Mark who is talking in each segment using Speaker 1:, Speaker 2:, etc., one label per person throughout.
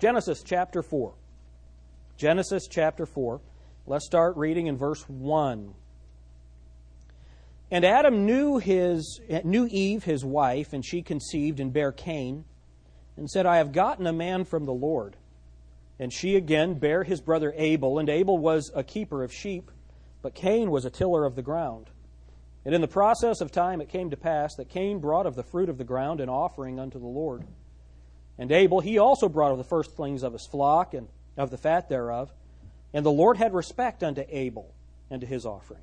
Speaker 1: Genesis chapter 4. Genesis chapter 4. Let's start reading in verse 1. And Adam knew his knew Eve his wife, and she conceived and bare Cain, and said, I have gotten a man from the Lord. And she again bare his brother Abel, and Abel was a keeper of sheep, but Cain was a tiller of the ground. And in the process of time it came to pass that Cain brought of the fruit of the ground an offering unto the Lord. And Abel he also brought of the firstlings of his flock and of the fat thereof. And the Lord had respect unto Abel and to his offering.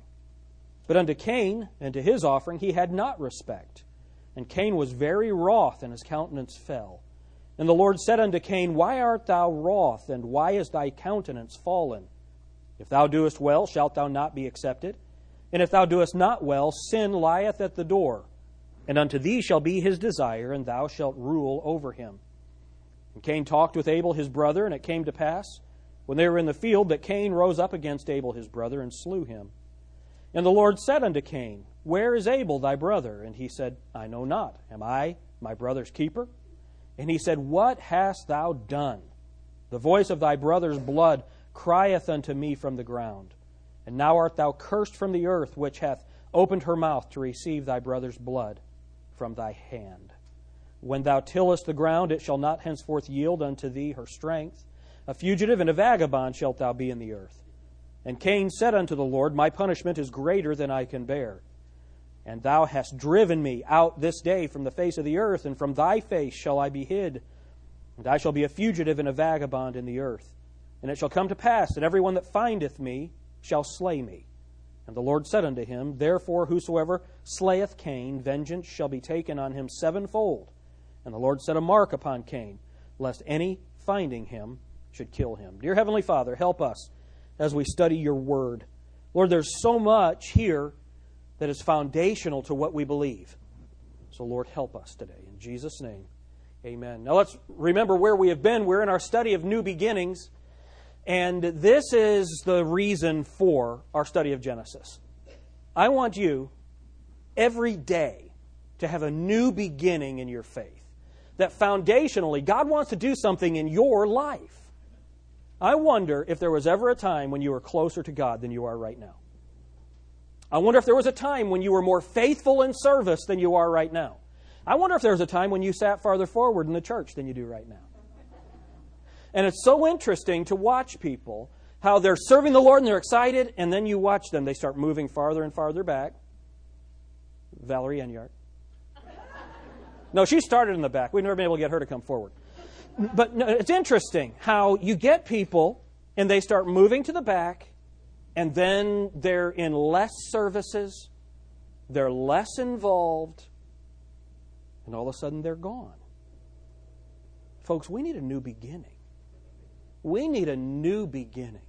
Speaker 1: But unto Cain and to his offering he had not respect. And Cain was very wroth, and his countenance fell. And the Lord said unto Cain, Why art thou wroth, and why is thy countenance fallen? If thou doest well, shalt thou not be accepted? And if thou doest not well, sin lieth at the door. And unto thee shall be his desire, and thou shalt rule over him. And Cain talked with Abel his brother, and it came to pass, when they were in the field, that Cain rose up against Abel his brother, and slew him. And the Lord said unto Cain, Where is Abel thy brother? And he said, I know not. Am I my brother's keeper? And he said, What hast thou done? The voice of thy brother's blood crieth unto me from the ground. And now art thou cursed from the earth, which hath opened her mouth to receive thy brother's blood from thy hand. When thou tillest the ground, it shall not henceforth yield unto thee her strength. A fugitive and a vagabond shalt thou be in the earth. And Cain said unto the Lord, My punishment is greater than I can bear. And thou hast driven me out this day from the face of the earth, and from thy face shall I be hid. And I shall be a fugitive and a vagabond in the earth. And it shall come to pass that every one that findeth me shall slay me. And the Lord said unto him, Therefore whosoever slayeth Cain, vengeance shall be taken on him sevenfold. And the Lord set a mark upon Cain, lest any finding him should kill him. Dear Heavenly Father, help us as we study your word. Lord, there's so much here that is foundational to what we believe. So, Lord, help us today. In Jesus' name, amen. Now, let's remember where we have been. We're in our study of new beginnings, and this is the reason for our study of Genesis. I want you every day to have a new beginning in your faith. That foundationally, God wants to do something in your life. I wonder if there was ever a time when you were closer to God than you are right now. I wonder if there was a time when you were more faithful in service than you are right now. I wonder if there was a time when you sat farther forward in the church than you do right now. And it's so interesting to watch people how they're serving the Lord and they're excited, and then you watch them, they start moving farther and farther back. Valerie Enyart. No, she started in the back. We've never been able to get her to come forward but no, it's interesting how you get people and they start moving to the back, and then they're in less services, they're less involved, and all of a sudden they're gone. Folks, we need a new beginning. We need a new beginning.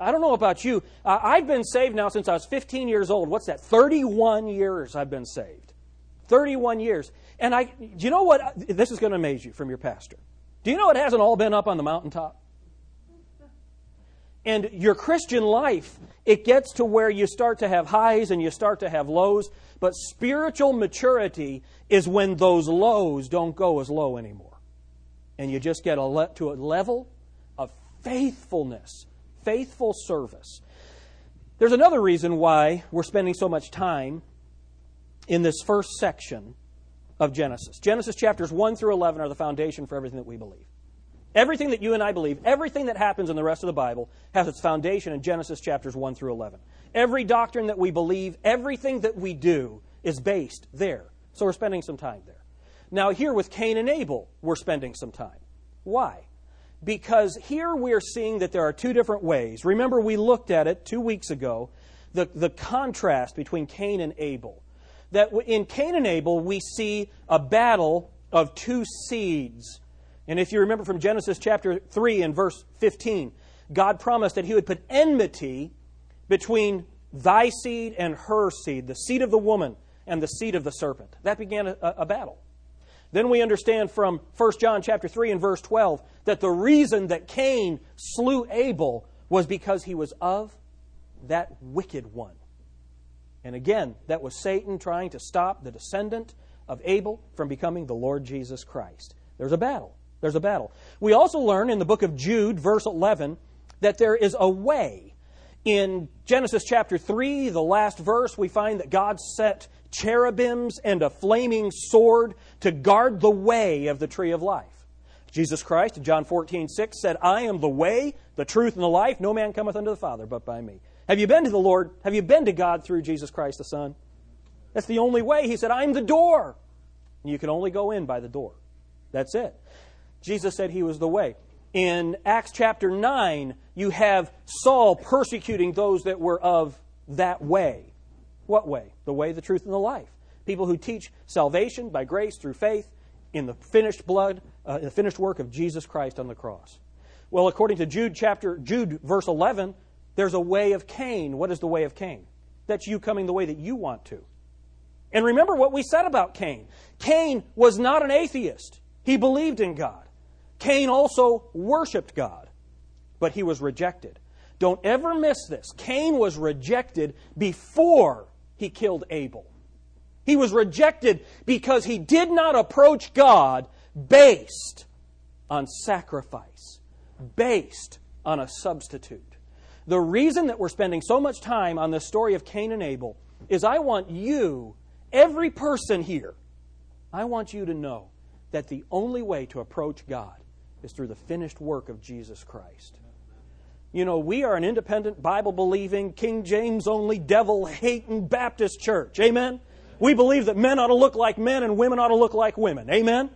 Speaker 1: I don't know about you. I've been saved now since I was 15 years old. What's that? 31 years I've been saved. 31 years. And I, do you know what? This is going to amaze you from your pastor. Do you know it hasn't all been up on the mountaintop? And your Christian life, it gets to where you start to have highs and you start to have lows. But spiritual maturity is when those lows don't go as low anymore. And you just get a le- to a level of faithfulness, faithful service. There's another reason why we're spending so much time in this first section of Genesis. Genesis chapters 1 through 11 are the foundation for everything that we believe. Everything that you and I believe, everything that happens in the rest of the Bible has its foundation in Genesis chapters 1 through 11. Every doctrine that we believe, everything that we do is based there. So we're spending some time there. Now, here with Cain and Abel, we're spending some time. Why? Because here we're seeing that there are two different ways. Remember, we looked at it two weeks ago the, the contrast between Cain and Abel that in Cain and Abel, we see a battle of two seeds. And if you remember from Genesis chapter 3 and verse 15, God promised that He would put enmity between thy seed and her seed, the seed of the woman and the seed of the serpent. That began a, a battle. Then we understand from 1 John chapter 3 and verse 12 that the reason that Cain slew Abel was because he was of that wicked one. And again, that was Satan trying to stop the descendant of Abel from becoming the Lord Jesus Christ. There's a battle. There's a battle. We also learn in the book of Jude, verse 11, that there is a way. In Genesis chapter 3, the last verse, we find that God set cherubims and a flaming sword to guard the way of the tree of life. Jesus Christ in John 14, 6 said, I am the way, the truth, and the life. No man cometh unto the Father but by me. Have you been to the Lord? Have you been to God through Jesus Christ the Son? That's the only way. He said, I'm the door. And you can only go in by the door. That's it. Jesus said he was the way. In Acts chapter 9, you have Saul persecuting those that were of that way. What way? The way, the truth, and the life. People who teach salvation by grace through faith in the finished blood, uh, the finished work of Jesus Christ on the cross. Well, according to Jude chapter Jude verse 11, there's a way of Cain. What is the way of Cain? That's you coming the way that you want to. And remember what we said about Cain. Cain was not an atheist. He believed in God. Cain also worshiped God, but he was rejected. Don't ever miss this. Cain was rejected before he killed Abel. He was rejected because he did not approach God based on sacrifice, based on a substitute. The reason that we're spending so much time on the story of Cain and Abel is I want you, every person here, I want you to know that the only way to approach God is through the finished work of Jesus Christ. You know, we are an independent, Bible believing, King James only, devil hating Baptist church. Amen? We believe that men ought to look like men and women ought to look like women. Amen?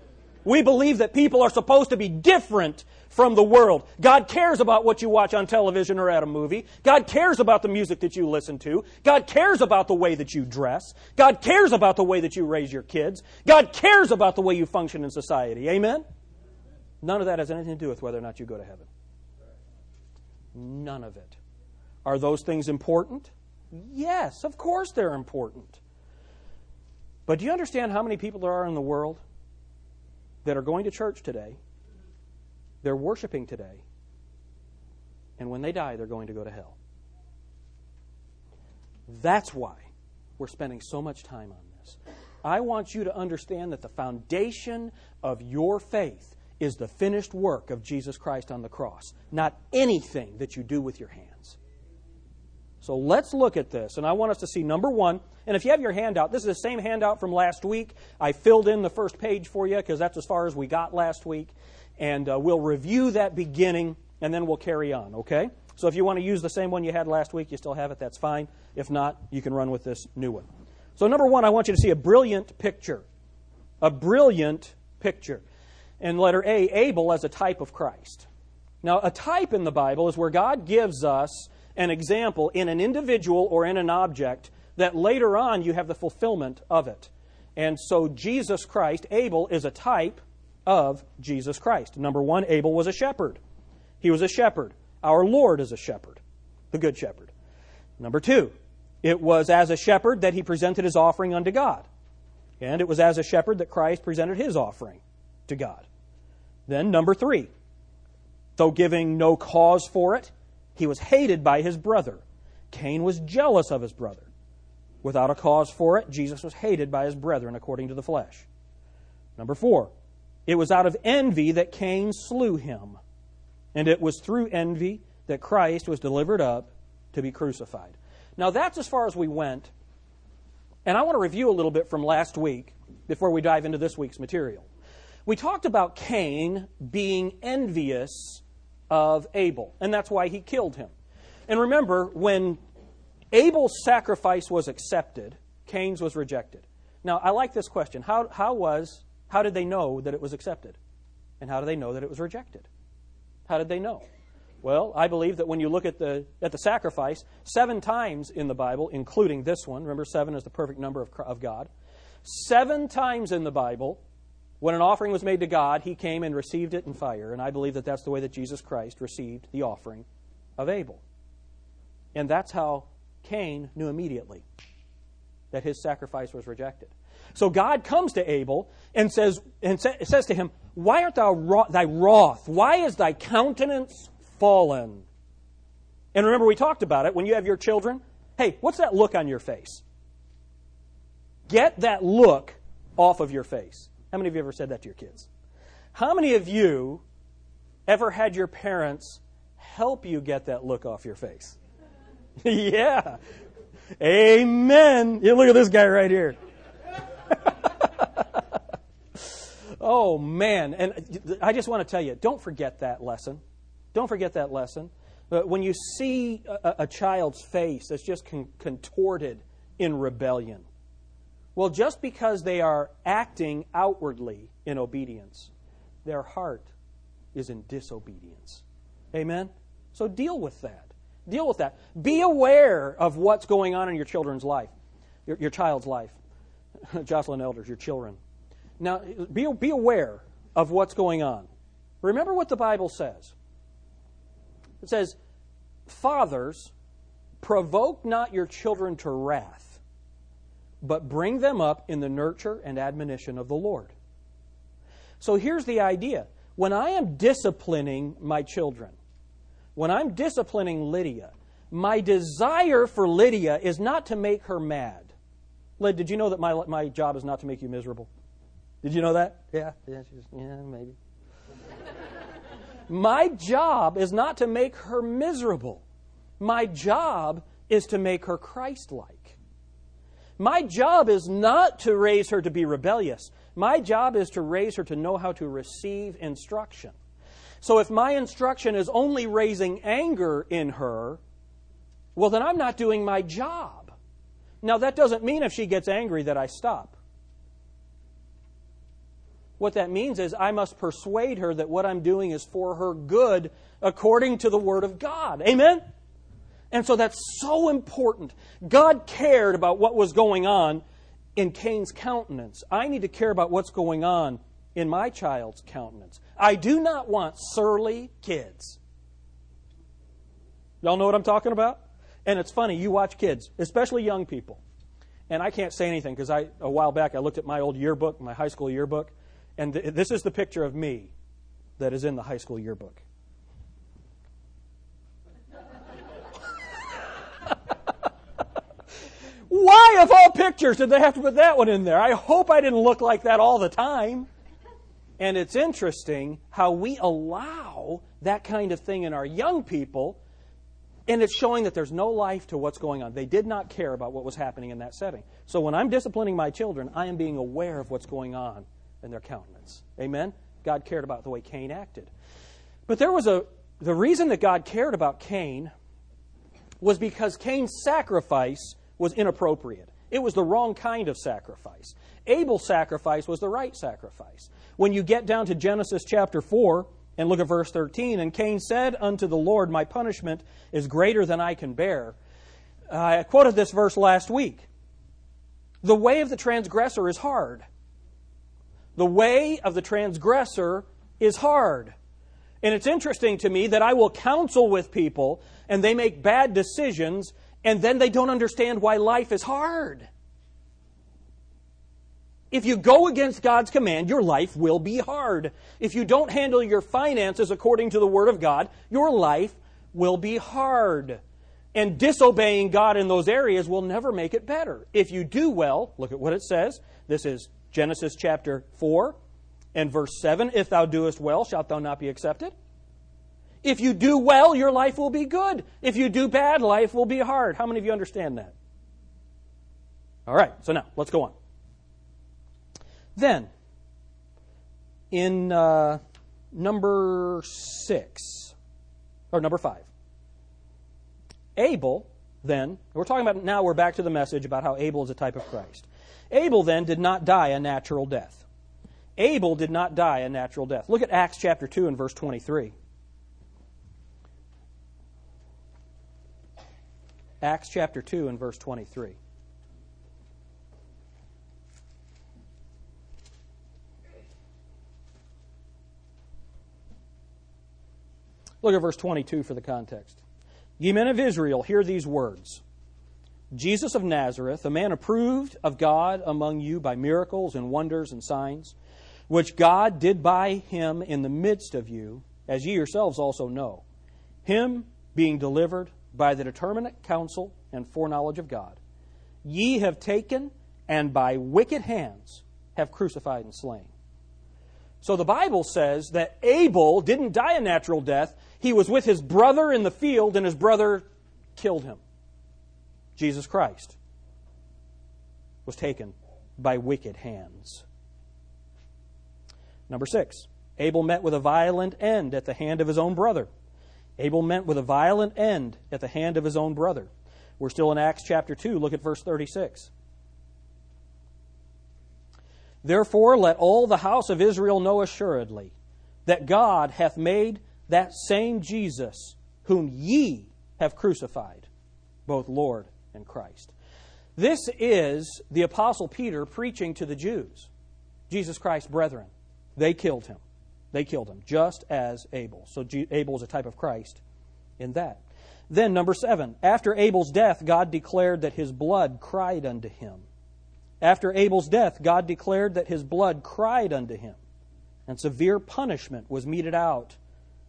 Speaker 1: We believe that people are supposed to be different from the world. God cares about what you watch on television or at a movie. God cares about the music that you listen to. God cares about the way that you dress. God cares about the way that you raise your kids. God cares about the way you function in society. Amen? None of that has anything to do with whether or not you go to heaven. None of it. Are those things important? Yes, of course they're important. But do you understand how many people there are in the world that are going to church today? They're worshiping today. And when they die, they're going to go to hell. That's why we're spending so much time on this. I want you to understand that the foundation of your faith is the finished work of Jesus Christ on the cross, not anything that you do with your hands. So let's look at this. And I want us to see number one, and if you have your handout, this is the same handout from last week. I filled in the first page for you because that's as far as we got last week. And uh, we'll review that beginning and then we'll carry on, okay? So if you want to use the same one you had last week, you still have it, that's fine. If not, you can run with this new one. So, number one, I want you to see a brilliant picture. A brilliant picture and letter A, Abel as a type of Christ. Now, a type in the Bible is where God gives us an example in an individual or in an object that later on you have the fulfillment of it. And so, Jesus Christ, Abel, is a type of Jesus Christ. Number one, Abel was a shepherd. He was a shepherd. Our Lord is a shepherd, the good shepherd. Number two, it was as a shepherd that he presented his offering unto God. And it was as a shepherd that Christ presented his offering to God. Then, number three, though giving no cause for it, he was hated by his brother. Cain was jealous of his brother. Without a cause for it, Jesus was hated by his brethren according to the flesh. Number four, it was out of envy that Cain slew him. And it was through envy that Christ was delivered up to be crucified. Now, that's as far as we went. And I want to review a little bit from last week before we dive into this week's material. We talked about Cain being envious of Abel, and that's why he killed him. And remember, when Abel's sacrifice was accepted, Cain's was rejected. Now, I like this question. How, how was, how did they know that it was accepted? And how do they know that it was rejected? How did they know? Well, I believe that when you look at the, at the sacrifice, seven times in the Bible, including this one, remember seven is the perfect number of, of God, seven times in the Bible, when an offering was made to God, he came and received it in fire. And I believe that that's the way that Jesus Christ received the offering of Abel. And that's how Cain knew immediately that his sacrifice was rejected. So God comes to Abel and says, and says to him, Why art thou thy wroth? Why is thy countenance fallen? And remember, we talked about it when you have your children. Hey, what's that look on your face? Get that look off of your face. How many of you ever said that to your kids? How many of you ever had your parents help you get that look off your face? yeah. Amen. You look at this guy right here. Oh, man. And I just want to tell you don't forget that lesson. Don't forget that lesson. But when you see a, a child's face that's just con- contorted in rebellion, well, just because they are acting outwardly in obedience, their heart is in disobedience. Amen? So deal with that. Deal with that. Be aware of what's going on in your children's life, your, your child's life. Jocelyn Elders, your children. Now, be, be aware of what's going on. Remember what the Bible says. It says, Fathers, provoke not your children to wrath, but bring them up in the nurture and admonition of the Lord. So here's the idea. When I am disciplining my children, when I'm disciplining Lydia, my desire for Lydia is not to make her mad. Lyd, did you know that my, my job is not to make you miserable? Did you know that? Yeah, yeah, yeah maybe. my job is not to make her miserable. My job is to make her Christ like. My job is not to raise her to be rebellious. My job is to raise her to know how to receive instruction. So if my instruction is only raising anger in her, well, then I'm not doing my job. Now, that doesn't mean if she gets angry that I stop. What that means is I must persuade her that what I'm doing is for her good according to the Word of God. Amen? And so that's so important. God cared about what was going on in Cain's countenance. I need to care about what's going on in my child's countenance. I do not want surly kids. Y'all know what I'm talking about? And it's funny, you watch kids, especially young people. And I can't say anything because I a while back I looked at my old yearbook, my high school yearbook, and th- this is the picture of me that is in the high school yearbook. Why, of all pictures, did they have to put that one in there? I hope I didn't look like that all the time. And it's interesting how we allow that kind of thing in our young people, and it's showing that there's no life to what's going on. They did not care about what was happening in that setting. So when I'm disciplining my children, I am being aware of what's going on in their countenance. Amen? God cared about the way Cain acted. But there was a the reason that God cared about Cain was because Cain's sacrifice was inappropriate. It was the wrong kind of sacrifice. Abel's sacrifice was the right sacrifice. When you get down to Genesis chapter 4 and look at verse 13, and Cain said unto the Lord, My punishment is greater than I can bear. I quoted this verse last week. The way of the transgressor is hard. The way of the transgressor is hard. And it's interesting to me that I will counsel with people and they make bad decisions and then they don't understand why life is hard. If you go against God's command, your life will be hard. If you don't handle your finances according to the Word of God, your life will be hard. And disobeying God in those areas will never make it better. If you do well, look at what it says. This is Genesis chapter 4 and verse 7. If thou doest well, shalt thou not be accepted? If you do well, your life will be good. If you do bad, life will be hard. How many of you understand that? All right, so now let's go on. Then, in uh, number six, or number five, Abel, then, we're talking about now, we're back to the message about how Abel is a type of Christ. Abel, then, did not die a natural death. Abel did not die a natural death. Look at Acts chapter 2 and verse 23. Acts chapter 2 and verse 23. Look at verse 22 for the context. Ye men of Israel, hear these words Jesus of Nazareth, a man approved of God among you by miracles and wonders and signs, which God did by him in the midst of you, as ye yourselves also know. Him being delivered by the determinate counsel and foreknowledge of God, ye have taken and by wicked hands have crucified and slain So the Bible says that Abel didn't die a natural death. He was with his brother in the field, and his brother killed him. Jesus Christ was taken by wicked hands. Number six, Abel met with a violent end at the hand of his own brother. Abel met with a violent end at the hand of his own brother. We're still in Acts chapter 2. Look at verse 36. Therefore, let all the house of Israel know assuredly that God hath made that same Jesus, whom ye have crucified, both Lord and Christ. This is the Apostle Peter preaching to the Jews, Jesus Christ's brethren. They killed him. They killed him, just as Abel. So Abel is a type of Christ in that. Then, number seven, after Abel's death, God declared that his blood cried unto him. After Abel's death, God declared that his blood cried unto him, and severe punishment was meted out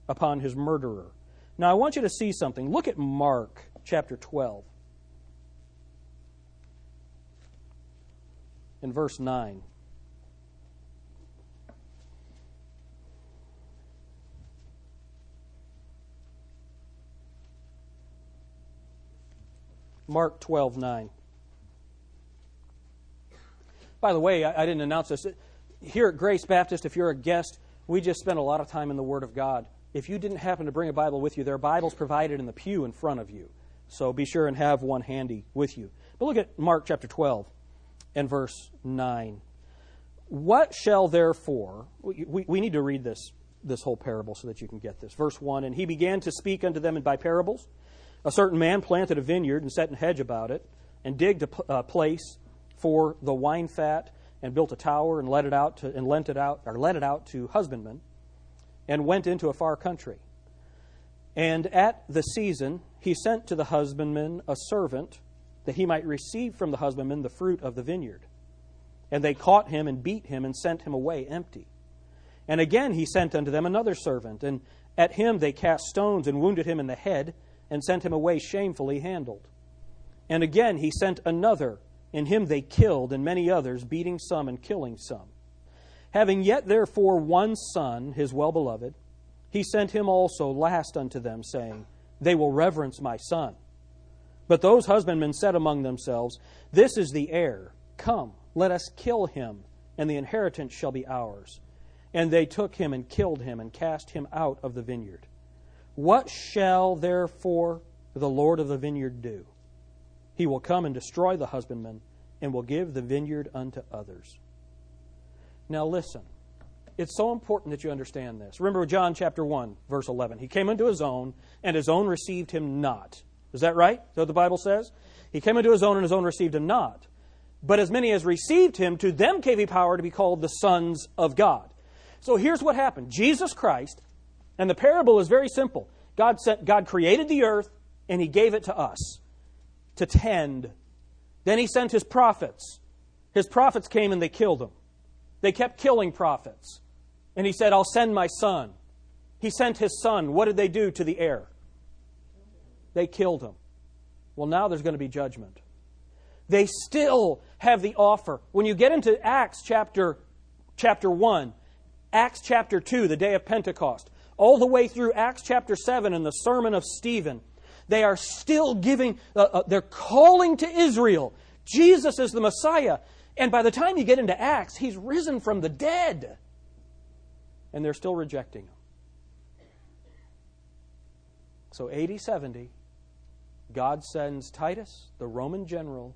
Speaker 1: upon his murderer. Now, I want you to see something. Look at Mark chapter 12. In verse 9. Mark 12, 9. By the way, I, I didn't announce this. Here at Grace Baptist, if you're a guest, we just spend a lot of time in the Word of God. If you didn't happen to bring a Bible with you, there are Bibles provided in the pew in front of you. So be sure and have one handy with you. But look at Mark chapter 12 and verse 9. What shall therefore, we, we need to read this, this whole parable so that you can get this. Verse 1 And he began to speak unto them by parables. A certain man planted a vineyard and set an hedge about it, and digged a place for the wine fat and built a tower and let it out to, and lent it out or let it out to husbandmen and went into a far country. And at the season he sent to the husbandman a servant that he might receive from the husbandman the fruit of the vineyard. And they caught him and beat him and sent him away empty. And again he sent unto them another servant, and at him they cast stones and wounded him in the head and sent him away shamefully handled. And again he sent another in him they killed, and many others, beating some and killing some. Having yet therefore one son, his well beloved, he sent him also last unto them, saying, They will reverence my son. But those husbandmen said among themselves, This is the heir. Come, let us kill him, and the inheritance shall be ours. And they took him and killed him and cast him out of the vineyard. What shall therefore the Lord of the vineyard do? He will come and destroy the husbandman and will give the vineyard unto others. Now listen. It's so important that you understand this. Remember John chapter 1, verse 11. He came unto his own, and his own received him not. Is that right? Is that what the Bible says? He came into his own, and his own received him not. But as many as received him, to them gave he power to be called the sons of God. So here's what happened Jesus Christ, and the parable is very simple. God, sent, God created the earth, and he gave it to us to tend. Then he sent his prophets. His prophets came and they killed them. They kept killing prophets. And he said, I'll send my son. He sent his son. What did they do to the heir? They killed him. Well, now there's going to be judgment. They still have the offer. When you get into Acts chapter, chapter 1, Acts chapter 2, the day of Pentecost, all the way through Acts chapter 7 and the sermon of Stephen, they are still giving, uh, uh, they're calling to Israel. Jesus is the Messiah. And by the time you get into Acts, he's risen from the dead. And they're still rejecting him. So, 80 70, God sends Titus, the Roman general,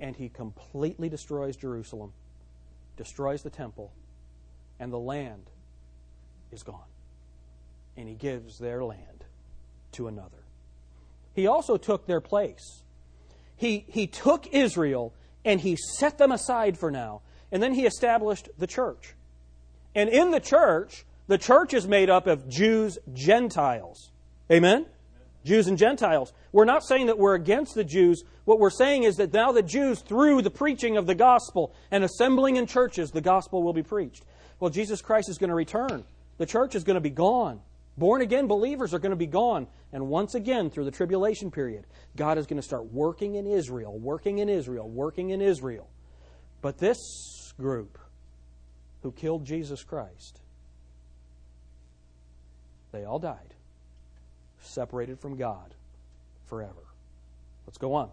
Speaker 1: and he completely destroys Jerusalem, destroys the temple, and the land is gone. And he gives their land to another. He also took their place. He, he took Israel and he set them aside for now. And then he established the church. And in the church, the church is made up of Jews, Gentiles. Amen? Jews and Gentiles. We're not saying that we're against the Jews. What we're saying is that now the Jews, through the preaching of the gospel and assembling in churches, the gospel will be preached. Well, Jesus Christ is going to return. The church is going to be gone. Born again believers are going to be gone. And once again, through the tribulation period, God is going to start working in Israel, working in Israel, working in Israel. But this group, who killed Jesus Christ, they all died, separated from God forever. Let's go on.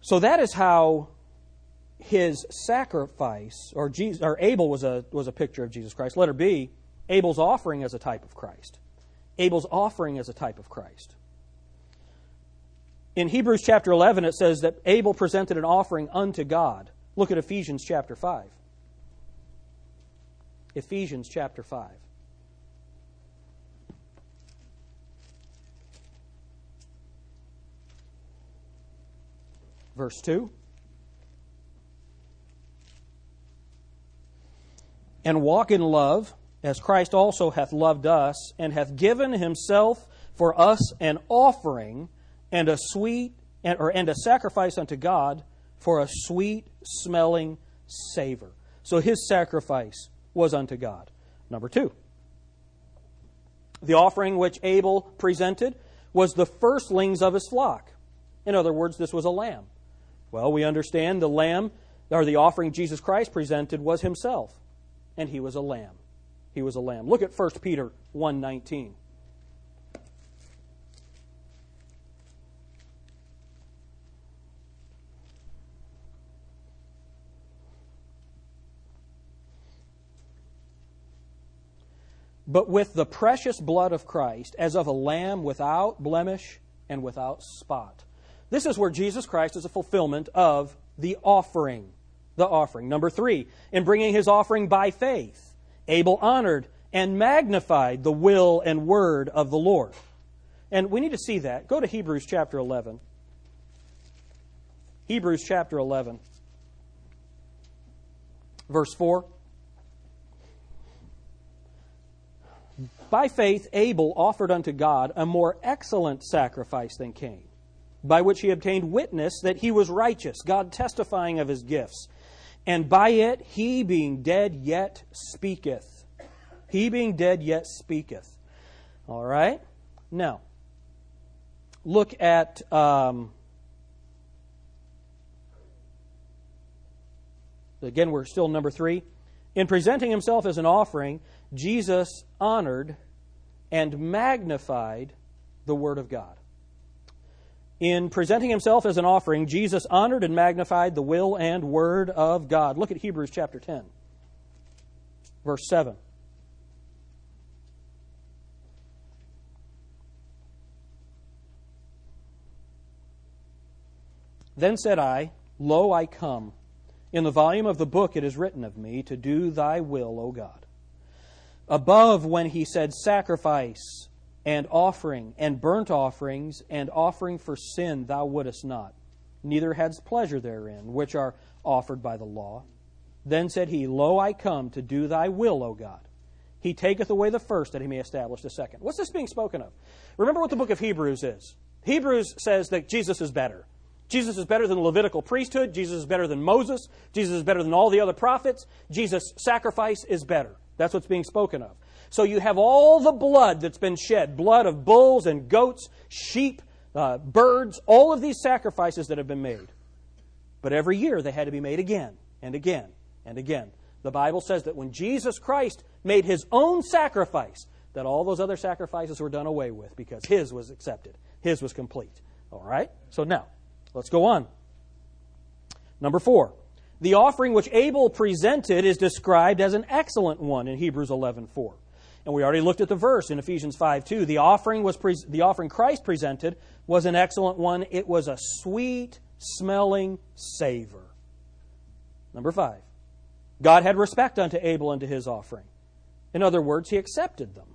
Speaker 1: So that is how his sacrifice, or, Jesus, or Abel was a, was a picture of Jesus Christ. Letter B, Abel's offering as a type of Christ. Abel's offering as a type of Christ. In Hebrews chapter 11, it says that Abel presented an offering unto God. Look at Ephesians chapter 5. Ephesians chapter 5. Verse 2. And walk in love, as Christ also hath loved us, and hath given himself for us an offering and a sweet and, or, and a sacrifice unto God for a sweet smelling savor. So his sacrifice was unto God. Number two, the offering which Abel presented was the firstlings of his flock. In other words, this was a lamb. Well, we understand the lamb, or the offering Jesus Christ presented, was himself, and he was a lamb. He was a lamb. Look at 1 Peter 1:19. but with the precious blood of Christ, as of a lamb without blemish and without spot. This is where Jesus Christ is a fulfillment of the offering. The offering. Number three, in bringing his offering by faith, Abel honored and magnified the will and word of the Lord. And we need to see that. Go to Hebrews chapter 11. Hebrews chapter 11, verse 4. By faith, Abel offered unto God a more excellent sacrifice than Cain by which he obtained witness that he was righteous, God testifying of his gifts. And by it he being dead yet speaketh. He being dead yet speaketh. All right? Now, look at. Um, again, we're still number three. In presenting himself as an offering, Jesus honored and magnified the Word of God. In presenting himself as an offering, Jesus honored and magnified the will and word of God. Look at Hebrews chapter 10, verse 7. Then said I, Lo, I come. In the volume of the book it is written of me, to do thy will, O God. Above when he said, Sacrifice and offering and burnt offerings and offering for sin thou wouldest not, neither hadst pleasure therein, which are offered by the law. Then said he, Lo, I come to do thy will, O God. He taketh away the first that he may establish the second. What's this being spoken of? Remember what the book of Hebrews is. Hebrews says that Jesus is better. Jesus is better than the Levitical priesthood. Jesus is better than Moses. Jesus is better than all the other prophets. Jesus' sacrifice is better. That's what's being spoken of. So you have all the blood that's been shed blood of bulls and goats, sheep, uh, birds, all of these sacrifices that have been made. But every year they had to be made again and again and again. The Bible says that when Jesus Christ made his own sacrifice, that all those other sacrifices were done away with because his was accepted. His was complete. All right? So now, let's go on. Number four. The offering which Abel presented is described as an excellent one in Hebrews 11:4. And we already looked at the verse in Ephesians 5 2. The offering, was pre- the offering Christ presented was an excellent one. It was a sweet smelling savor. Number five, God had respect unto Abel and to his offering. In other words, he accepted them.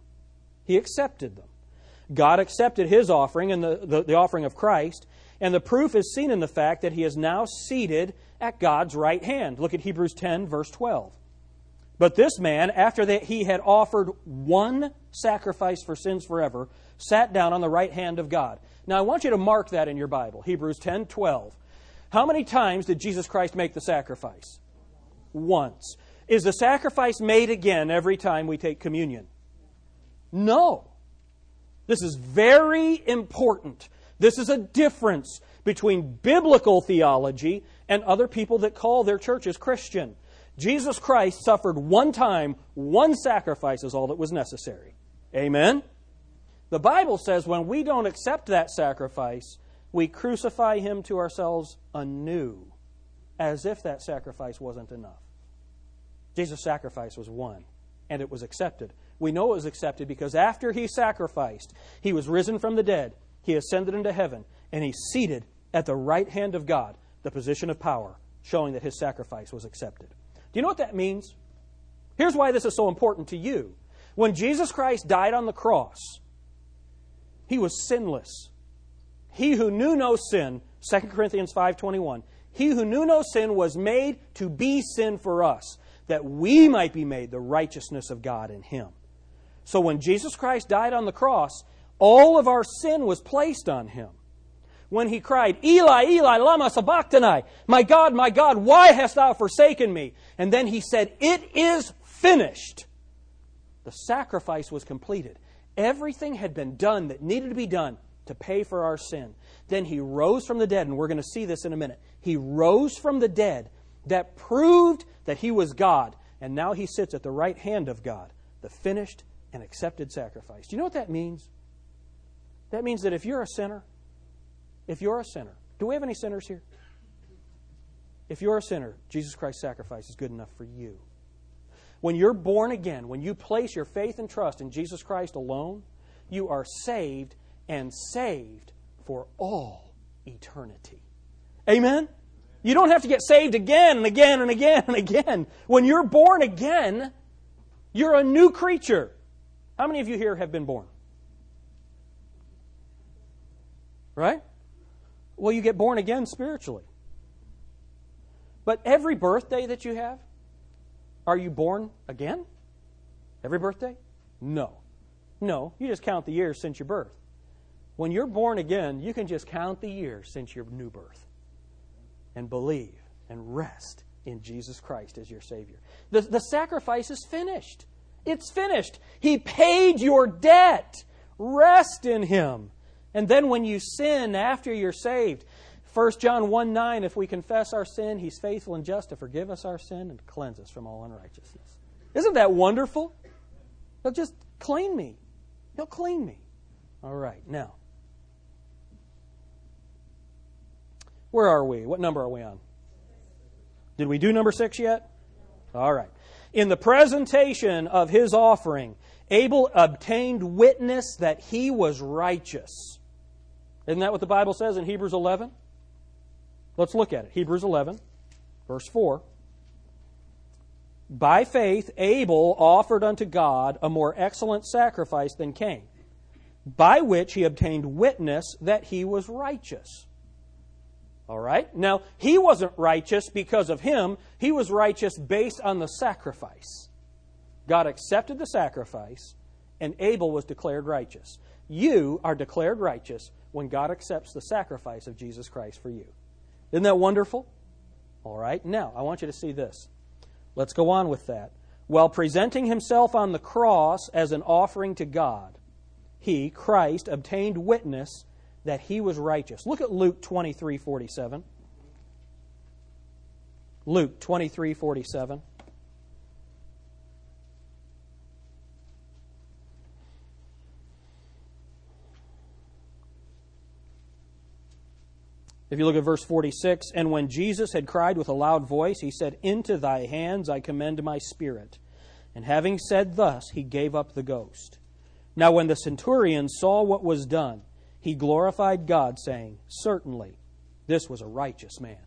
Speaker 1: He accepted them. God accepted his offering and the, the, the offering of Christ, and the proof is seen in the fact that he is now seated at God's right hand. Look at Hebrews 10, verse 12. But this man, after that he had offered one sacrifice for sins forever, sat down on the right hand of God. Now I want you to mark that in your Bible, Hebrews 10 12. How many times did Jesus Christ make the sacrifice? Once. Is the sacrifice made again every time we take communion? No. This is very important This is a difference between biblical theology and other people that call their churches Christian. Jesus Christ suffered one time, one sacrifice is all that was necessary. Amen? The Bible says when we don't accept that sacrifice, we crucify him to ourselves anew, as if that sacrifice wasn't enough. Jesus' sacrifice was one, and it was accepted. We know it was accepted because after he sacrificed, he was risen from the dead, he ascended into heaven, and he's seated at the right hand of God, the position of power, showing that his sacrifice was accepted. Do you know what that means? Here's why this is so important to you. When Jesus Christ died on the cross, he was sinless. He who knew no sin, 2 Corinthians 5:21, he who knew no sin was made to be sin for us, that we might be made the righteousness of God in him. So when Jesus Christ died on the cross, all of our sin was placed on him. When he cried, Eli, Eli, lama sabachthani, my God, my God, why hast thou forsaken me? And then he said, It is finished. The sacrifice was completed. Everything had been done that needed to be done to pay for our sin. Then he rose from the dead, and we're going to see this in a minute. He rose from the dead that proved that he was God, and now he sits at the right hand of God, the finished and accepted sacrifice. Do you know what that means? That means that if you're a sinner, if you're a sinner, do we have any sinners here? If you're a sinner, Jesus Christ's sacrifice is good enough for you. When you're born again, when you place your faith and trust in Jesus Christ alone, you are saved and saved for all eternity. Amen? You don't have to get saved again and again and again and again. When you're born again, you're a new creature. How many of you here have been born? Right? Well, you get born again spiritually. But every birthday that you have, are you born again? Every birthday? No. No, you just count the years since your birth. When you're born again, you can just count the years since your new birth and believe and rest in Jesus Christ as your Savior. The, the sacrifice is finished. It's finished. He paid your debt. Rest in Him. And then when you sin after you're saved, 1 John 1 9, if we confess our sin, He's faithful and just to forgive us our sin and cleanse us from all unrighteousness. Isn't that wonderful? He'll just clean me. He'll clean me. All right, now. Where are we? What number are we on? Did we do number six yet? All right. In the presentation of his offering, Abel obtained witness that he was righteous. Isn't that what the Bible says in Hebrews 11? Let's look at it. Hebrews 11, verse 4. By faith, Abel offered unto God a more excellent sacrifice than Cain, by which he obtained witness that he was righteous. All right? Now, he wasn't righteous because of him, he was righteous based on the sacrifice. God accepted the sacrifice, and Abel was declared righteous. You are declared righteous when God accepts the sacrifice of Jesus Christ for you. Isn't that wonderful? All right, now I want you to see this. Let's go on with that. While presenting himself on the cross as an offering to God, he, Christ, obtained witness that he was righteous. Look at Luke 23 47. Luke 23 47. If you look at verse 46, and when Jesus had cried with a loud voice, he said, Into thy hands I commend my spirit. And having said thus, he gave up the ghost. Now, when the centurion saw what was done, he glorified God, saying, Certainly, this was a righteous man.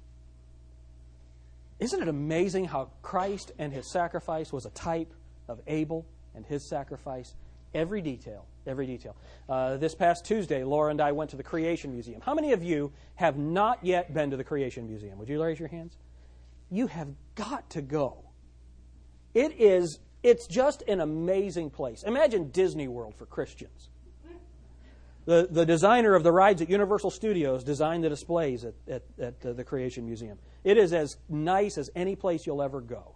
Speaker 1: Isn't it amazing how Christ and his sacrifice was a type of Abel and his sacrifice? Every detail, every detail. Uh, this past Tuesday, Laura and I went to the Creation Museum. How many of you have not yet been to the Creation Museum? Would you raise your hands? You have got to go. It is, it's just an amazing place. Imagine Disney World for Christians. The, the designer of the rides at Universal Studios designed the displays at, at, at the Creation Museum. It is as nice as any place you'll ever go.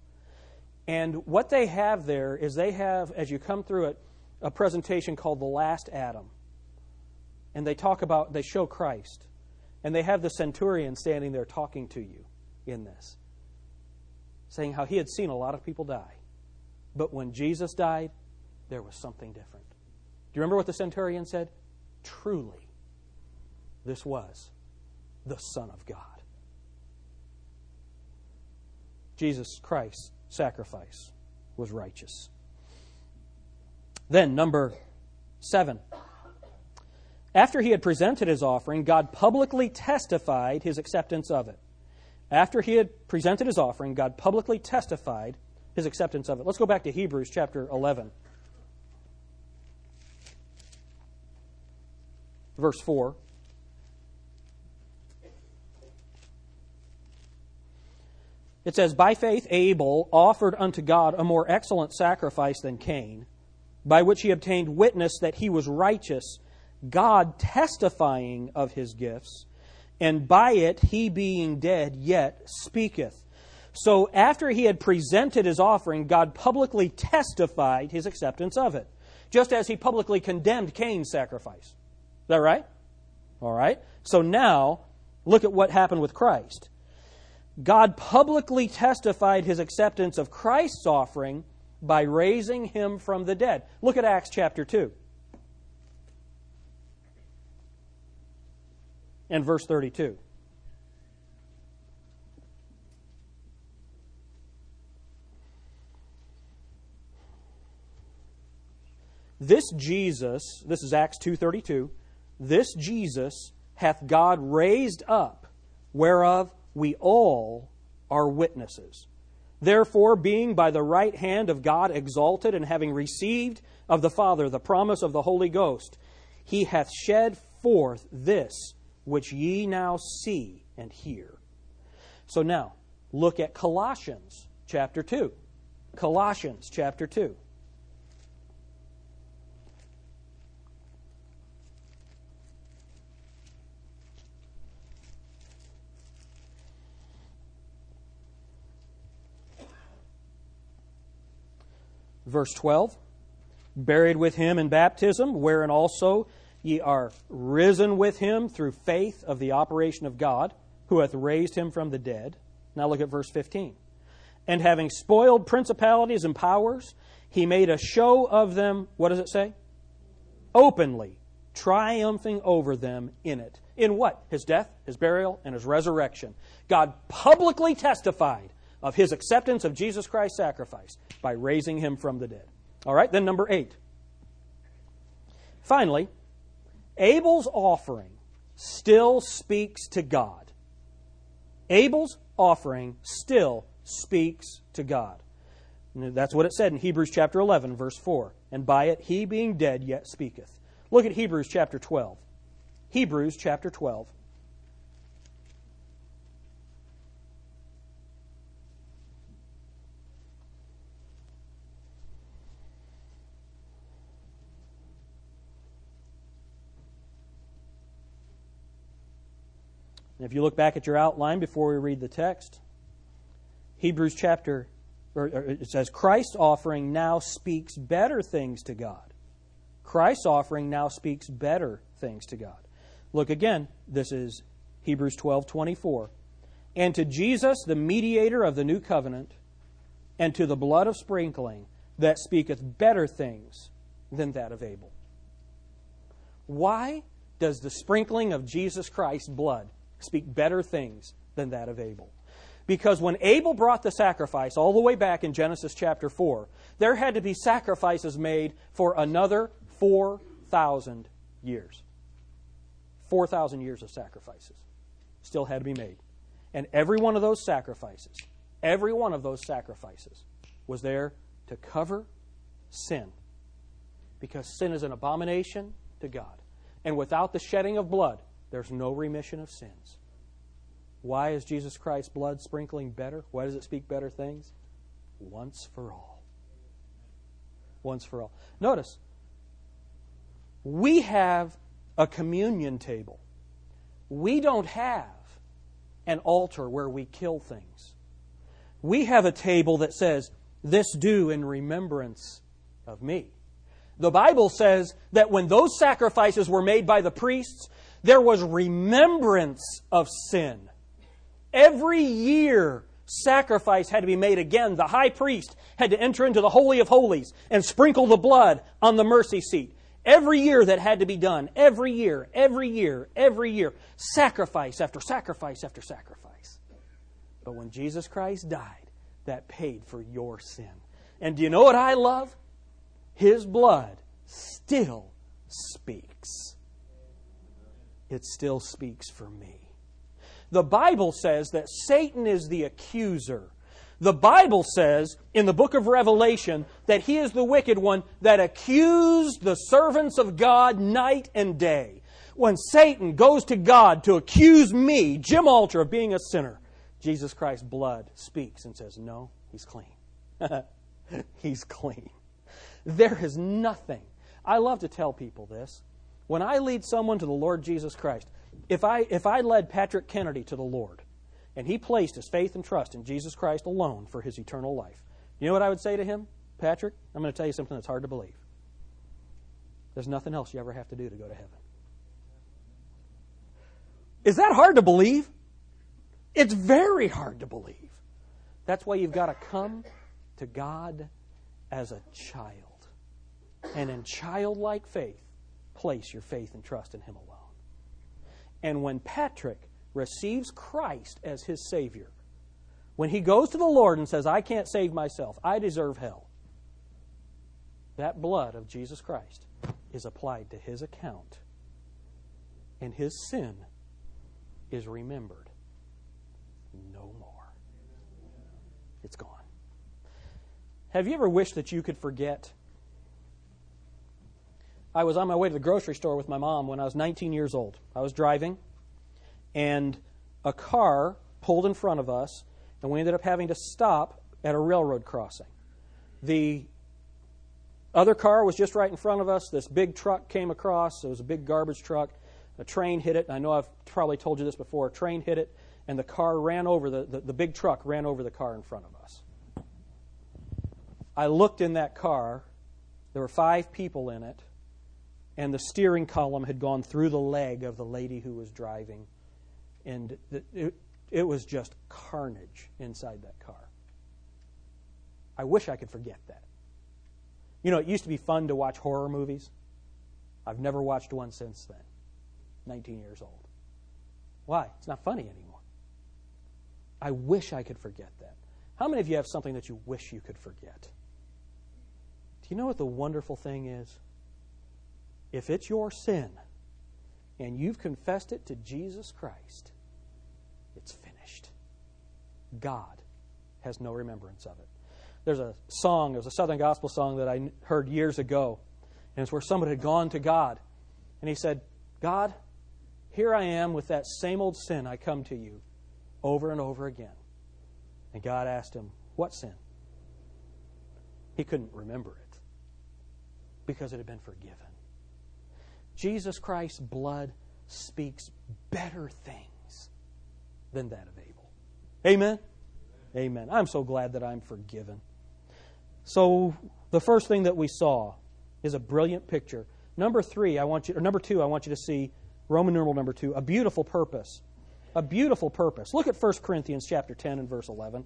Speaker 1: And what they have there is they have, as you come through it, a presentation called The Last Adam. and they talk about, they show Christ, and they have the centurion standing there talking to you in this, saying how he had seen a lot of people die. But when Jesus died, there was something different. Do you remember what the centurion said? Truly, this was the Son of God. Jesus Christ's sacrifice was righteous. Then, number seven. After he had presented his offering, God publicly testified his acceptance of it. After he had presented his offering, God publicly testified his acceptance of it. Let's go back to Hebrews chapter 11. Verse 4. It says, By faith Abel offered unto God a more excellent sacrifice than Cain, by which he obtained witness that he was righteous God testifying of his gifts, and by it he being dead yet speaketh. So after he had presented his offering, God publicly testified his acceptance of it, just as he publicly condemned Cain's sacrifice. Is that right? All right. So now, look at what happened with Christ. God publicly testified his acceptance of Christ's offering by raising him from the dead. Look at Acts chapter 2. and verse 32. This Jesus, this is Acts 2:32, this Jesus hath God raised up, whereof we all are witnesses. Therefore, being by the right hand of God exalted, and having received of the Father the promise of the Holy Ghost, he hath shed forth this which ye now see and hear. So now, look at Colossians chapter 2. Colossians chapter 2. Verse 12 Buried with him in baptism, wherein also Ye are risen with him through faith of the operation of God, who hath raised him from the dead. Now look at verse 15. And having spoiled principalities and powers, he made a show of them, what does it say? Openly, triumphing over them in it. In what? His death, his burial, and his resurrection. God publicly testified of his acceptance of Jesus Christ's sacrifice by raising him from the dead. All right, then number eight. Finally, Abel's offering still speaks to God. Abel's offering still speaks to God. That's what it said in Hebrews chapter 11, verse 4. And by it he being dead yet speaketh. Look at Hebrews chapter 12. Hebrews chapter 12. If you look back at your outline before we read the text, Hebrews chapter, or, or it says, Christ's offering now speaks better things to God. Christ's offering now speaks better things to God. Look again. This is Hebrews 12 24. And to Jesus, the mediator of the new covenant, and to the blood of sprinkling that speaketh better things than that of Abel. Why does the sprinkling of Jesus Christ's blood speak better things than that of Abel. Because when Abel brought the sacrifice all the way back in Genesis chapter 4, there had to be sacrifices made for another 4,000 years. 4,000 years of sacrifices still had to be made. And every one of those sacrifices, every one of those sacrifices was there to cover sin. Because sin is an abomination to God. And without the shedding of blood, there's no remission of sins. Why is Jesus Christ's blood sprinkling better? Why does it speak better things? Once for all. Once for all. Notice, we have a communion table. We don't have an altar where we kill things. We have a table that says, This do in remembrance of me. The Bible says that when those sacrifices were made by the priests, there was remembrance of sin. Every year, sacrifice had to be made again. The high priest had to enter into the Holy of Holies and sprinkle the blood on the mercy seat. Every year that had to be done. Every year, every year, every year. Sacrifice after sacrifice after sacrifice. But when Jesus Christ died, that paid for your sin. And do you know what I love? His blood still speaks. It still speaks for me. The Bible says that Satan is the accuser. The Bible says in the book of Revelation that he is the wicked one that accused the servants of God night and day. When Satan goes to God to accuse me, Jim Alter, of being a sinner, Jesus Christ's blood speaks and says, No, he's clean. he's clean. There is nothing. I love to tell people this. When I lead someone to the Lord Jesus Christ, if I, if I led Patrick Kennedy to the Lord and he placed his faith and trust in Jesus Christ alone for his eternal life, you know what I would say to him? Patrick, I'm going to tell you something that's hard to believe. There's nothing else you ever have to do to go to heaven. Is that hard to believe? It's very hard to believe. That's why you've got to come to God as a child. And in childlike faith, place your faith and trust in Him alone. And when Patrick receives Christ as his Savior, when he goes to the Lord and says, I can't save myself, I deserve hell, that blood of Jesus Christ is applied to his account, and his sin is remembered no more. It's gone. Have you ever wished that you could forget? I was on my way to the grocery store with my mom when I was 19 years old. I was driving, and a car pulled in front of us, and we ended up having to stop at a railroad crossing. The other car was just right in front of us. This big truck came across. It was a big garbage truck. A train hit it. I know I've probably told you this before. A train hit it, and the car ran over, the, the, the big truck ran over the car in front of us. I looked in that car. There were five people in it and the steering column had gone through the leg of the lady who was driving. And it, it was just carnage inside that car. I wish I could forget that. You know, it used to be fun to watch horror movies. I've never watched one since then. 19 years old. Why? It's not funny anymore. I wish I could forget that. How many of you have something that you wish you could forget? Do you know what the wonderful thing is? If it's your sin and you've confessed it to Jesus Christ, it's finished. God has no remembrance of it. There's a song, it was a Southern gospel song that I heard years ago, and it's where someone had gone to God, and he said, God, here I am with that same old sin. I come to you over and over again. And God asked him, What sin? He couldn't remember it because it had been forgiven. Jesus Christ's blood speaks better things than that of Abel. Amen? Amen. I'm so glad that I'm forgiven. So, the first thing that we saw is a brilliant picture. Number three, I want you, or number two, I want you to see Roman numeral number two, a beautiful purpose. A beautiful purpose. Look at 1 Corinthians chapter 10 and verse 11.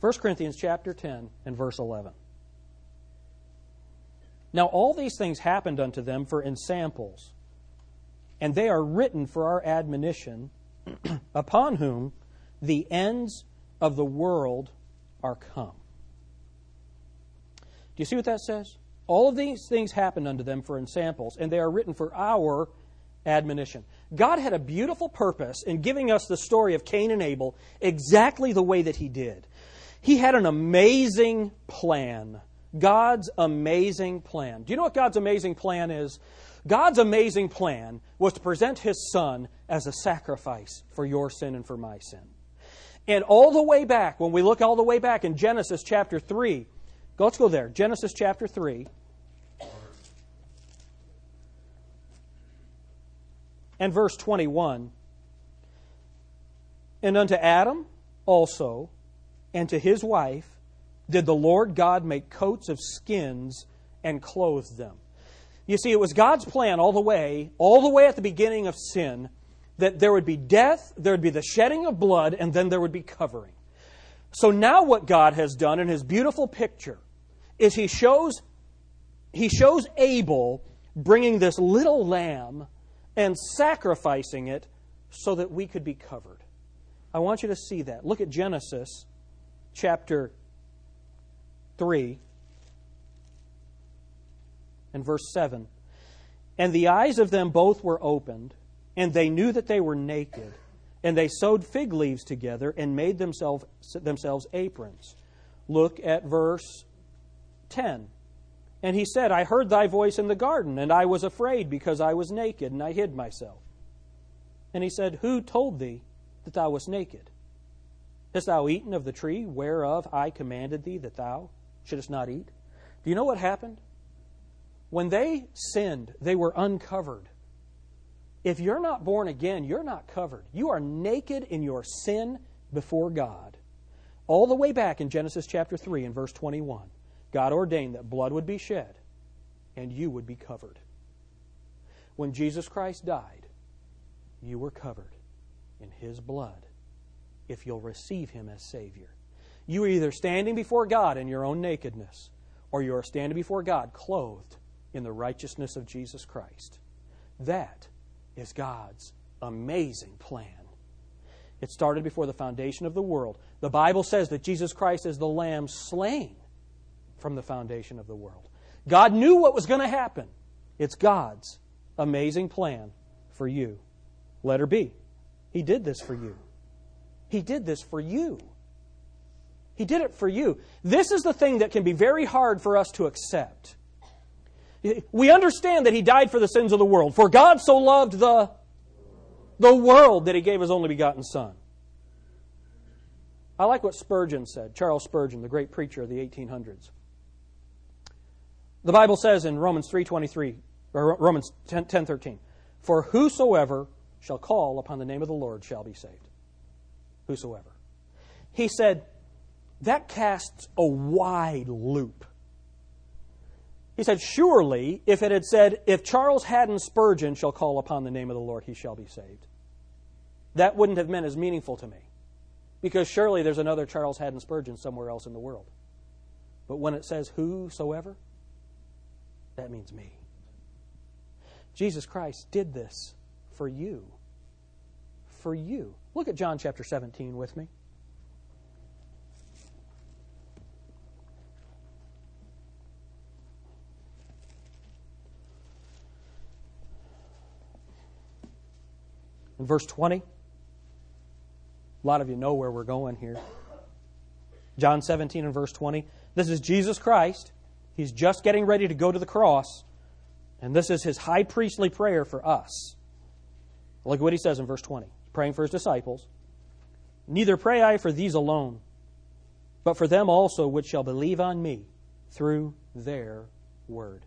Speaker 1: 1 Corinthians chapter 10 and verse 11. Now, all these things happened unto them for ensamples, and they are written for our admonition, upon whom the ends of the world are come. Do you see what that says? All of these things happened unto them for ensamples, and they are written for our admonition. God had a beautiful purpose in giving us the story of Cain and Abel exactly the way that He did. He had an amazing plan God's amazing plan. Do you know what God's amazing plan is? God's amazing plan was to present His Son as a sacrifice for your sin and for my sin. And all the way back, when we look all the way back in Genesis chapter 3, let's go there. Genesis chapter 3. And verse 21. And unto Adam also, and to his wife, did the Lord God make coats of skins and clothe them. You see, it was God's plan all the way, all the way at the beginning of sin, that there would be death, there would be the shedding of blood, and then there would be covering. So now what God has done in his beautiful picture is he shows he shows Abel bringing this little lamb and sacrificing it so that we could be covered. I want you to see that. Look at Genesis chapter 3 and verse 7. And the eyes of them both were opened, and they knew that they were naked. And they sewed fig leaves together and made themselves, themselves aprons. Look at verse 10. And he said, I heard thy voice in the garden, and I was afraid because I was naked, and I hid myself. And he said, Who told thee that thou wast naked? Hast thou eaten of the tree whereof I commanded thee that thou shouldest not eat? Do you know what happened? When they sinned, they were uncovered. If you're not born again, you're not covered. You are naked in your sin before God. All the way back in Genesis chapter 3 and verse 21, God ordained that blood would be shed and you would be covered. When Jesus Christ died, you were covered in His blood if you'll receive Him as Savior. You are either standing before God in your own nakedness or you are standing before God clothed in the righteousness of Jesus Christ. That is God's amazing plan. It started before the foundation of the world. The Bible says that Jesus Christ is the Lamb slain from the foundation of the world. God knew what was going to happen. It's God's amazing plan for you. Letter B. He did this for you. He did this for you. He did it for you. This is the thing that can be very hard for us to accept. We understand that he died for the sins of the world. For God so loved the, the world that he gave his only begotten Son. I like what Spurgeon said, Charles Spurgeon, the great preacher of the 1800s. The Bible says in Romans 3:23 or Romans 10:13, "For whosoever shall call upon the name of the Lord shall be saved." Whosoever. He said that casts a wide loop he said, Surely, if it had said, If Charles Haddon Spurgeon shall call upon the name of the Lord, he shall be saved, that wouldn't have been as meaningful to me. Because surely there's another Charles Haddon Spurgeon somewhere else in the world. But when it says whosoever, that means me. Jesus Christ did this for you. For you. Look at John chapter 17 with me. In verse 20, a lot of you know where we're going here. John 17 and verse 20. This is Jesus Christ. He's just getting ready to go to the cross. And this is his high priestly prayer for us. Look at what he says in verse 20. He's praying for his disciples. Neither pray I for these alone, but for them also which shall believe on me through their word.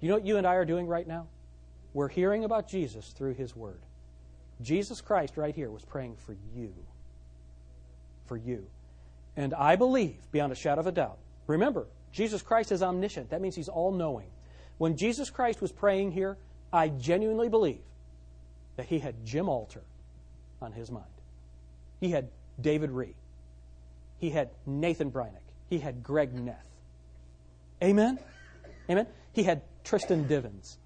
Speaker 1: You know what you and I are doing right now? We're hearing about Jesus through his word. Jesus Christ, right here, was praying for you. For you. And I believe, beyond a shadow of a doubt, remember, Jesus Christ is omniscient. That means he's all knowing. When Jesus Christ was praying here, I genuinely believe that he had Jim Alter on his mind. He had David Ree. He had Nathan Brynick. He had Greg Neth. Amen? Amen? He had Tristan Divins.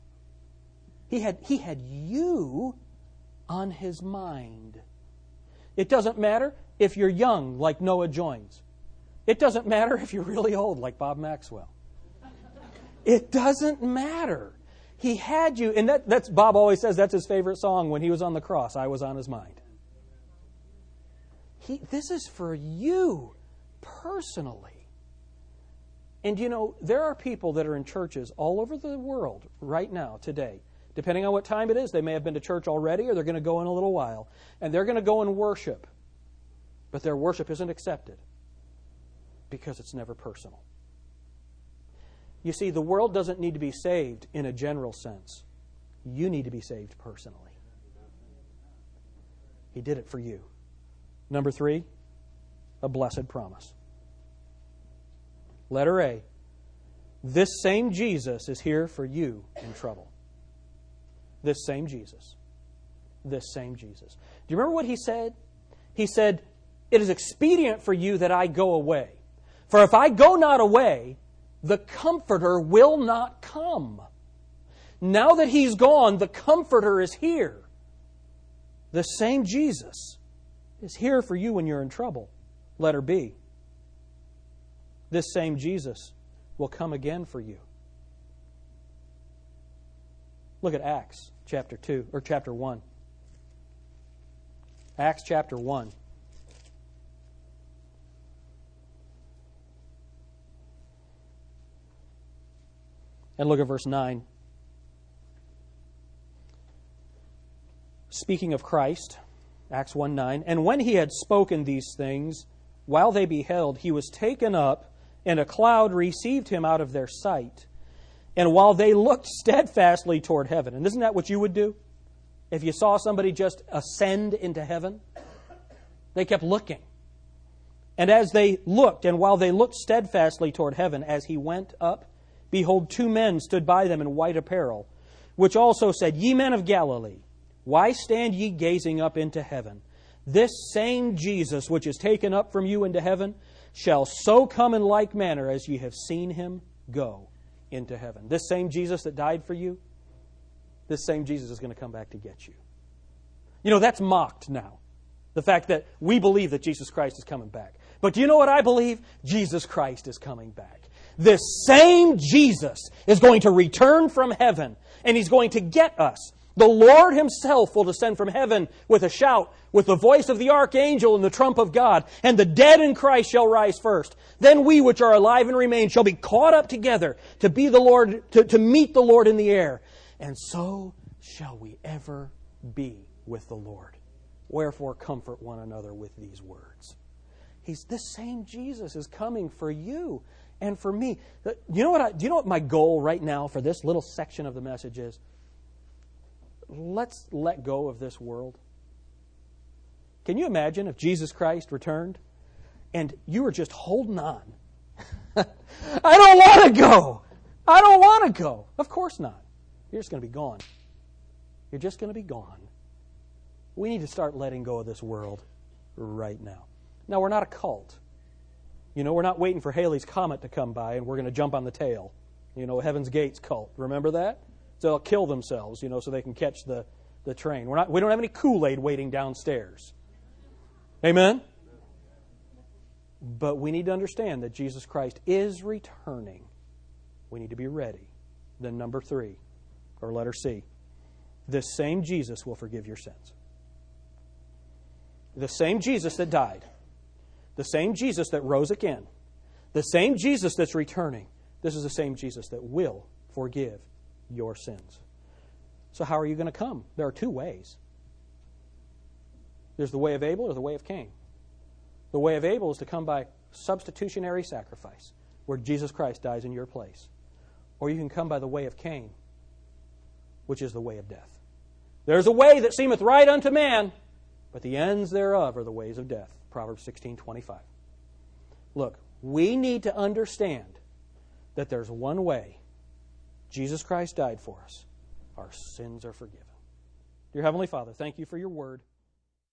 Speaker 1: He had, he had you on his mind. It doesn't matter if you're young, like Noah Joins. It doesn't matter if you're really old, like Bob Maxwell. It doesn't matter. He had you, and that, that's Bob always says that's his favorite song when he was on the cross. I was on his mind. He, this is for you personally. And you know, there are people that are in churches all over the world right now, today, Depending on what time it is, they may have been to church already or they're going to go in a little while. And they're going to go and worship. But their worship isn't accepted because it's never personal. You see, the world doesn't need to be saved in a general sense. You need to be saved personally. He did it for you. Number three, a blessed promise. Letter A. This same Jesus is here for you in trouble. This same Jesus. This same Jesus. Do you remember what he said? He said, It is expedient for you that I go away. For if I go not away, the Comforter will not come. Now that he's gone, the Comforter is here. The same Jesus is here for you when you're in trouble. Letter B. This same Jesus will come again for you. Look at Acts chapter 2 or chapter 1. Acts chapter 1. And look at verse 9. Speaking of Christ, Acts 1 9. And when he had spoken these things, while they beheld, he was taken up, and a cloud received him out of their sight. And while they looked steadfastly toward heaven, and isn't that what you would do? If you saw somebody just ascend into heaven, they kept looking. And as they looked, and while they looked steadfastly toward heaven as he went up, behold, two men stood by them in white apparel, which also said, Ye men of Galilee, why stand ye gazing up into heaven? This same Jesus, which is taken up from you into heaven, shall so come in like manner as ye have seen him go into heaven. This same Jesus that died for you, this same Jesus is going to come back to get you. You know, that's mocked now. The fact that we believe that Jesus Christ is coming back. But do you know what I believe? Jesus Christ is coming back. This same Jesus is going to return from heaven and he's going to get us. The Lord himself will descend from heaven with a shout, with the voice of the archangel and the trump of God, and the dead in Christ shall rise first. Then we which are alive and remain shall be caught up together to be the Lord, to, to meet the Lord in the air. And so shall we ever be with the Lord. Wherefore comfort one another with these words. He's this same Jesus is coming for you and for me. You know what I, do you know what my goal right now for this little section of the message is? Let's let go of this world. Can you imagine if Jesus Christ returned and you were just holding on? I don't want to go. I don't want to go. Of course not. You're just going to be gone. You're just going to be gone. We need to start letting go of this world right now. Now, we're not a cult. You know, we're not waiting for Halley's Comet to come by and we're going to jump on the tail. You know, Heaven's Gates cult. Remember that? So they'll kill themselves, you know, so they can catch the, the train. We're not, we don't have any Kool Aid waiting downstairs. Amen? But we need to understand that Jesus Christ is returning. We need to be ready. Then, number three, or letter C, this same Jesus will forgive your sins. The same Jesus that died, the same Jesus that rose again, the same Jesus that's returning, this is the same Jesus that will forgive your sins. So, how are you going to come? There are two ways there's the way of Abel or the way of Cain. The way of Abel is to come by substitutionary sacrifice, where Jesus Christ dies in your place. Or you can come by the way of Cain, which is the way of death. There's a way that seemeth right unto man, but the ends thereof are the ways of death. Proverbs 16:25. Look, we need to understand that there's one way Jesus Christ died for us. Our sins are forgiven. Dear Heavenly Father, thank you for your word.